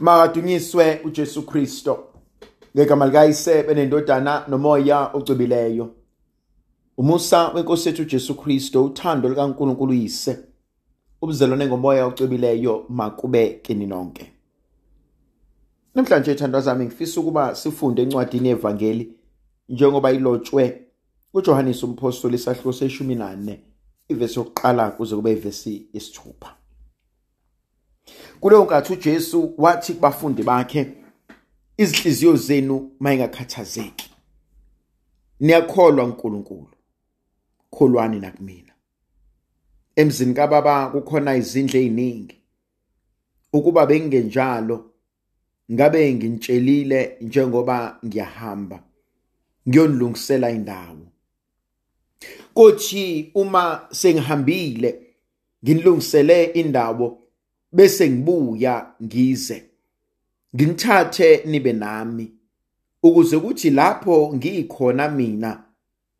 Makadunyiswe uJesu Kristo. Ngegama likayise benendodana nomoya ocwebileyo. Umusa wenkosi yethu uJesu Kristo, uthando likaNkulunkulu uyise. Ubuzalwane ngomoya ocwebileyo makube kini nonke. Namhlanje thandwa zami ngifisa ukuba sifunde encwadini yevangeli njengoba ilotshwe kuJohannes umpostoli isahluko seshumi nane ivesi yokuqala kuze kube ivesi yesithupha. Kuleyo nkathi uJesu wathi kubafundi bakhe izinhliziyo zenu mayingakhathazeki. Niyakholwa uNkulunkulu kholwani nakumina. Emzini kababa kukhona izindlu eziningi. Ukuba bengenjalo ngabe ngintshelile njengoba ngiyahamba ngiyonilungisela indawo. Kothi uma sengihambile nginilungisele indawo bese ngibuya ngize. Nginthathe nibe nami. Ukuze kuthi lapho ngikhona mina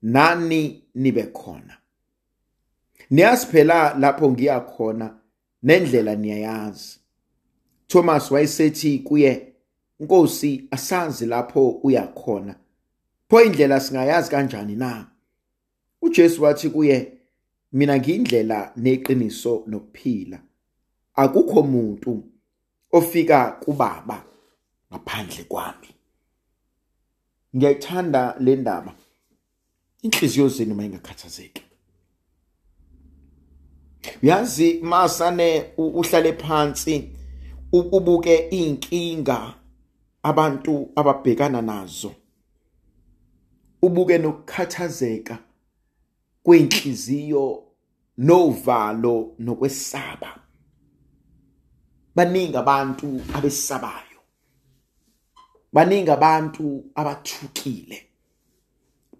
nani nibe khona. Niyazi phela lapho ngiya khona nendlela niyayazi. Thomas wayesethi kuye Nkosi asazi lapho uya khona. Pho indlela singayazi kanjani na? uJesu wathi kuye mina ngiyindlela neqiniso nokuphila. Akukho muntu ofika kubaba ngaphandle kwami. Ngiyayithanda le ndaba. Inhliziyo zenu mayingakhathazeki. Uyazi masane uhlale phansi ubuke inkinga abantu ababhekana nazo. Ubuke nokukhathazeka kweinhliziyo novalo nokwesaba. Baningi abantu abesabayo. Baningi abantu abathukile.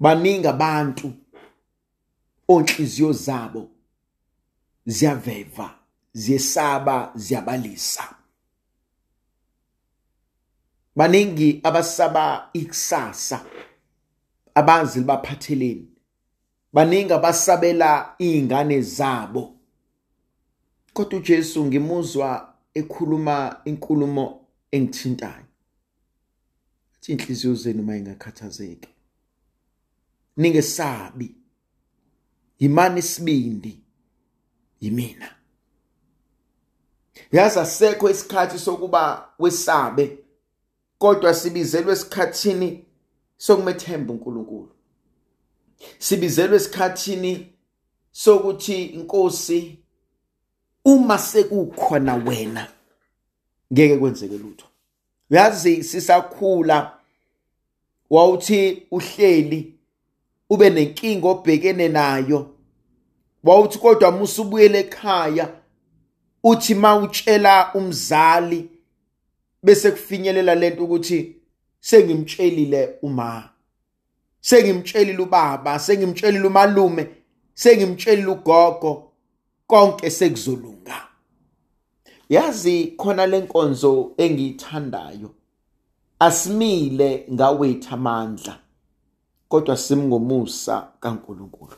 Baningi abantu onhliziyo zabo ziyaveva ziyesaba ziyabalisa. Baningi abasaba ikusasa abazi libaphatheleni baningi abasabela izingane zabo. Kodwa uJesu ngimuzwa ekhuluma inkulumo engithintayo. Athi inhliziyo zenu mayingakhathazeki ningesabi. Yimani isibindi? Yimina. Yazi asekho isikhathi sokuba wesabe kodwa sibizelwe esikhathini sokumethemba uNkulunkulu. Sibizelwe esikhathini sokuthi inkosi uma sekukhona wena ngeke kwenzeke lutho. Uyazi sisakhula wawuthi uhleli ube nenkinga obhekene nayo wawuthi kodwa musa ubuyele ekhaya uthi mawutshela umzali bese kufinyelela lento ukuthi sengimtshelile uma sengimtshelile ubaba sengimtshelile umalume sengimtshelile ugogo. Konke sekuzolunga. Yazi khona lenkonzo engiyithandayo asimile ngawethu amandla kodwa simngomusa kaNkuluNkulu.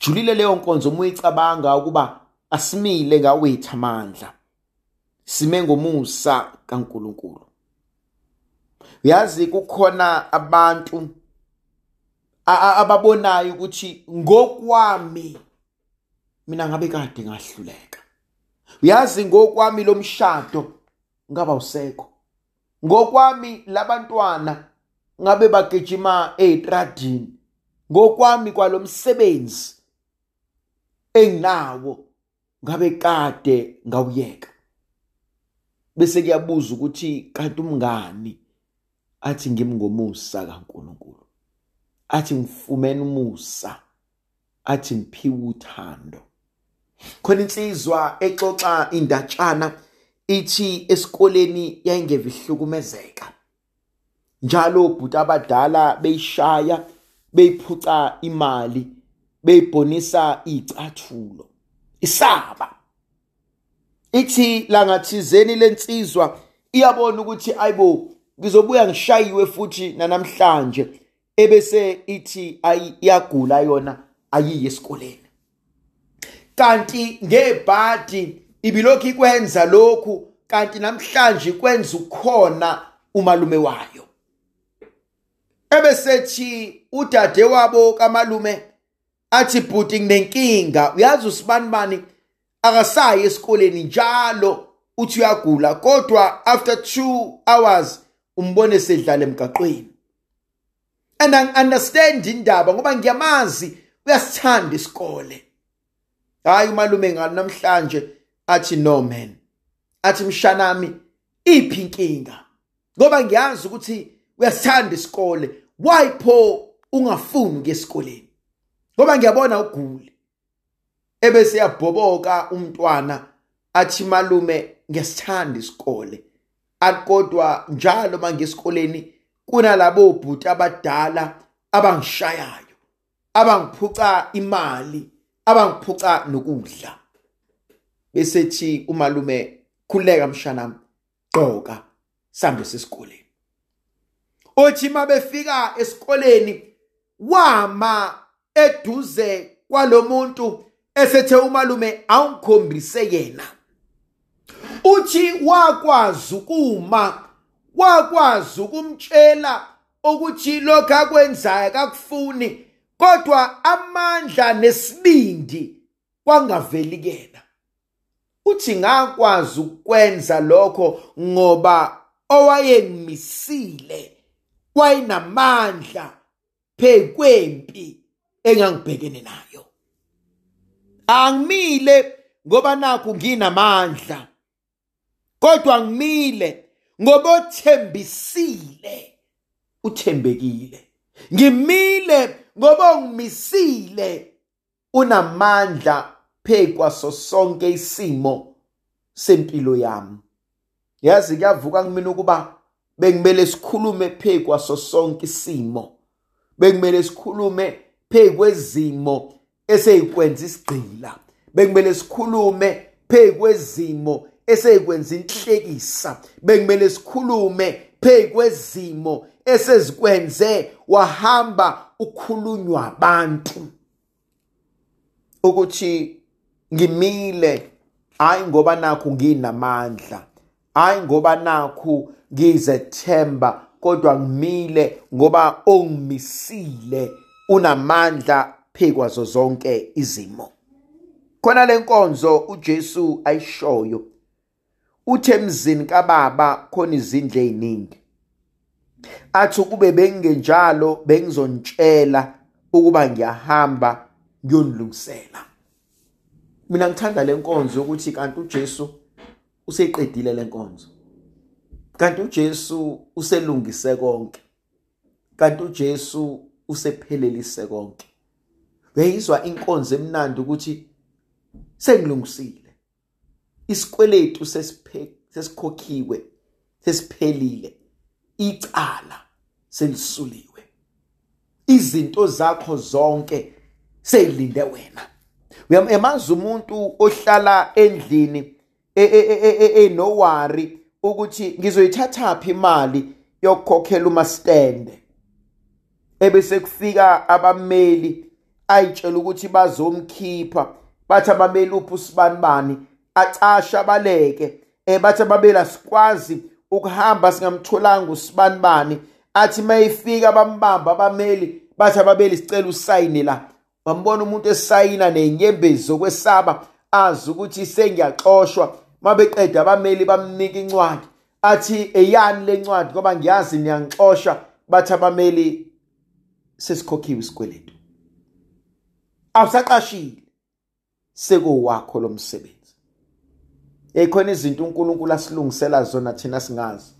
Julile leyo nkonzo uma uyicabanga ukuba asimile ngawethu amandla sime ngomusa kaNkuluNkulu. Uyazi kukhona abantu ababonayo ukuthi ngokwami mina ngabe kade ngahluleka. Uyazi ngokwami lomshado ngaba usekho. Ngokwami labantwana ngabe bagijima ezitradini ngokwami kwalomsebenzi enginawo ngabe kade ngawuyeka. Bese kuyabuza ukuthi kanti umngani athi ngimngomusa kaNkuluNkulu. Athi ngifumene umusa athi ngiphiwe uthando. Khona insizwa exoxa indatshana ithi esikoleni yayingeva ihlukumezeka. Njalo obhuti abadala beyishaya beyiphuca imali beyibhonisa icathulo. Isaba. Ithi langathizeni lensizwa iyabona ukuthi ayibo ngizobuya ngishayiwe futhi nanamhlanje. Ebese ithi iyagula yona ayiye esikoleni. Kanti ngebhadi ibilokhu ikwenza lokhu kanti namhlanje kwenza ukhona umalume wayo. Ebesethi udade wabo kamalume athi bhuti nginenkinga. Uyazi usibani bani akasayi esikoleni njalo uthi uyagula. Kodwa after 2 hours umbone sedlala emgaqweni. And i understand indaba ngoba ngiyamazi uyasithanda isikole. Hayi umalume ngalo namhlanje athi no man. Athi mshanami iphi inkinga? Ngoba ngiyazi ukuthi uyasithanda isikole. Why pho ungafuni ukuya esikoleni? Ngoba ngiyabona ugule. Ebese yabhoboka umntwana athi malume ngiyasithanda isikole. Akodwa njalo mangesikoleni kunalabo bhuti abadala abangishayayo abangiphuca imali abangiphuca nokudla. Besethi umalume khuleka mshanami gqoka sambe sesikoleni. Othi mabefika esikoleni wama eduze kwalomuntu esethe umalume awungikhombise yena. Uthi wakwazi ukuma wakwazi ukumtshela ukuthi lokho akwenzayo akakufuni kodwa amandla nesibindi kwangaveli kena. Uthi ngakwazi ukwenza lokho ngoba owayengimisile wayinamandla phekwempi engangibhekene nayo. Angimile ngoba nakho nginamandla kodwa ngimile ngoba othembisile uthembekile. Ngimile ngoba ungimisile unamandla phekwaso sonke isimo sempilo yami. Yazi kuyavuka kumina ukuba bengimele sikhulume phekwaso sonke isimo. Bekumele sikhulume phekwezimo eseyikwenza isigqila. Bekumele sikhulume phekwezimo eseyikwenza inhlekisa. Bekumele sikhulume phekwezimo esezikwenze wahamba ukhulunywa abantu. Ukuthi ngimile hayi ngoba nakho nginamandla hayi ngoba nakho ngizethemba kodwa ngimile ngoba ongimisile unamandla phekwazo zonke izimo. Khona lenkonzo uJesu ayishoyo uthe emzini kababa khona izindle eziningi athi kube bengenjalo bengizontshela ukuba ngiyahamba ngiyonilungisela. Mina ngithanda lenkonzo ukuthi kanti uJesu useqedile lenkonzo kanti uJesu uselungise konke. Kanti uJesu usephelelise konke. Uyayizwa inkonzo emnandi ukuthi sengilungisile. Isikweletu sesikhokhiwe sesiphelile. Icala selisuliwe. Izinto zakho zonke seyilinde wena. Uyamazi umuntu ohlala endlini enowari ukuthi ngizoyithatha phi imali yokukhokhela umastende ebese kufika abameli ayitshela ukuthi bazomkhipha bathi abameli uphi usibanibani acasha baleke eh bathi ababeli asikwazi ukuhamba singamtholanga usibanibani athi mayifika bambamba abameli bathi ababeli sicela usayine la. Wambona umuntu esayina nenyembezi zokwesaba azi ukuthi sengiyaxoshwa. Mabeqeda abameli bamnika incwadi. Athi eyani lencwadi ngoba ngiyazi niyangixosha bathi abameli sesikhokhiwe isikweletu. Awusaqashile. Sekuwakho lo msebenzi. Ekhona izinto uNkulunkulu asilungisela zona thina singazi.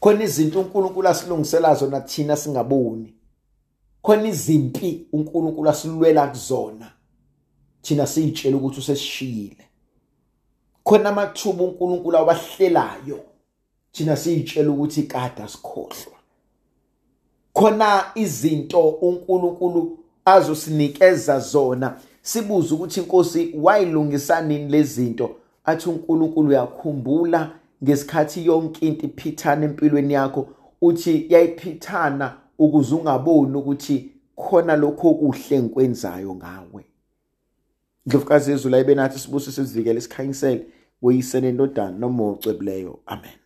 Khona izinto uNkulunkulu asilungisela zona thina singaboni. Khona izimpi uNkulunkulu asilwela kuzona. Thina siyitshela ukuthi usesishiyile khona amathuba uNkulunkulu awahlelayo thina siyitshela ukuthi kade asikhohlwa. Khona izinto uNkulunkulu azosinikeza zona. Sibuze ukuthi inkosi wayilungisa nini lezinto athi uNkulunkulu uyakhumbula ngesikhathi yonke into iphithana empilweni yakho. Uthi yayiphithana ukuze ungaboni ukuthi khona lokho okuhle engikwenzayo ngawe. Ndlovukazi yezulu ayibe nathi sibuso sizivikele isikhanyisele woyise nendodana noma ocwebileyo. Amen.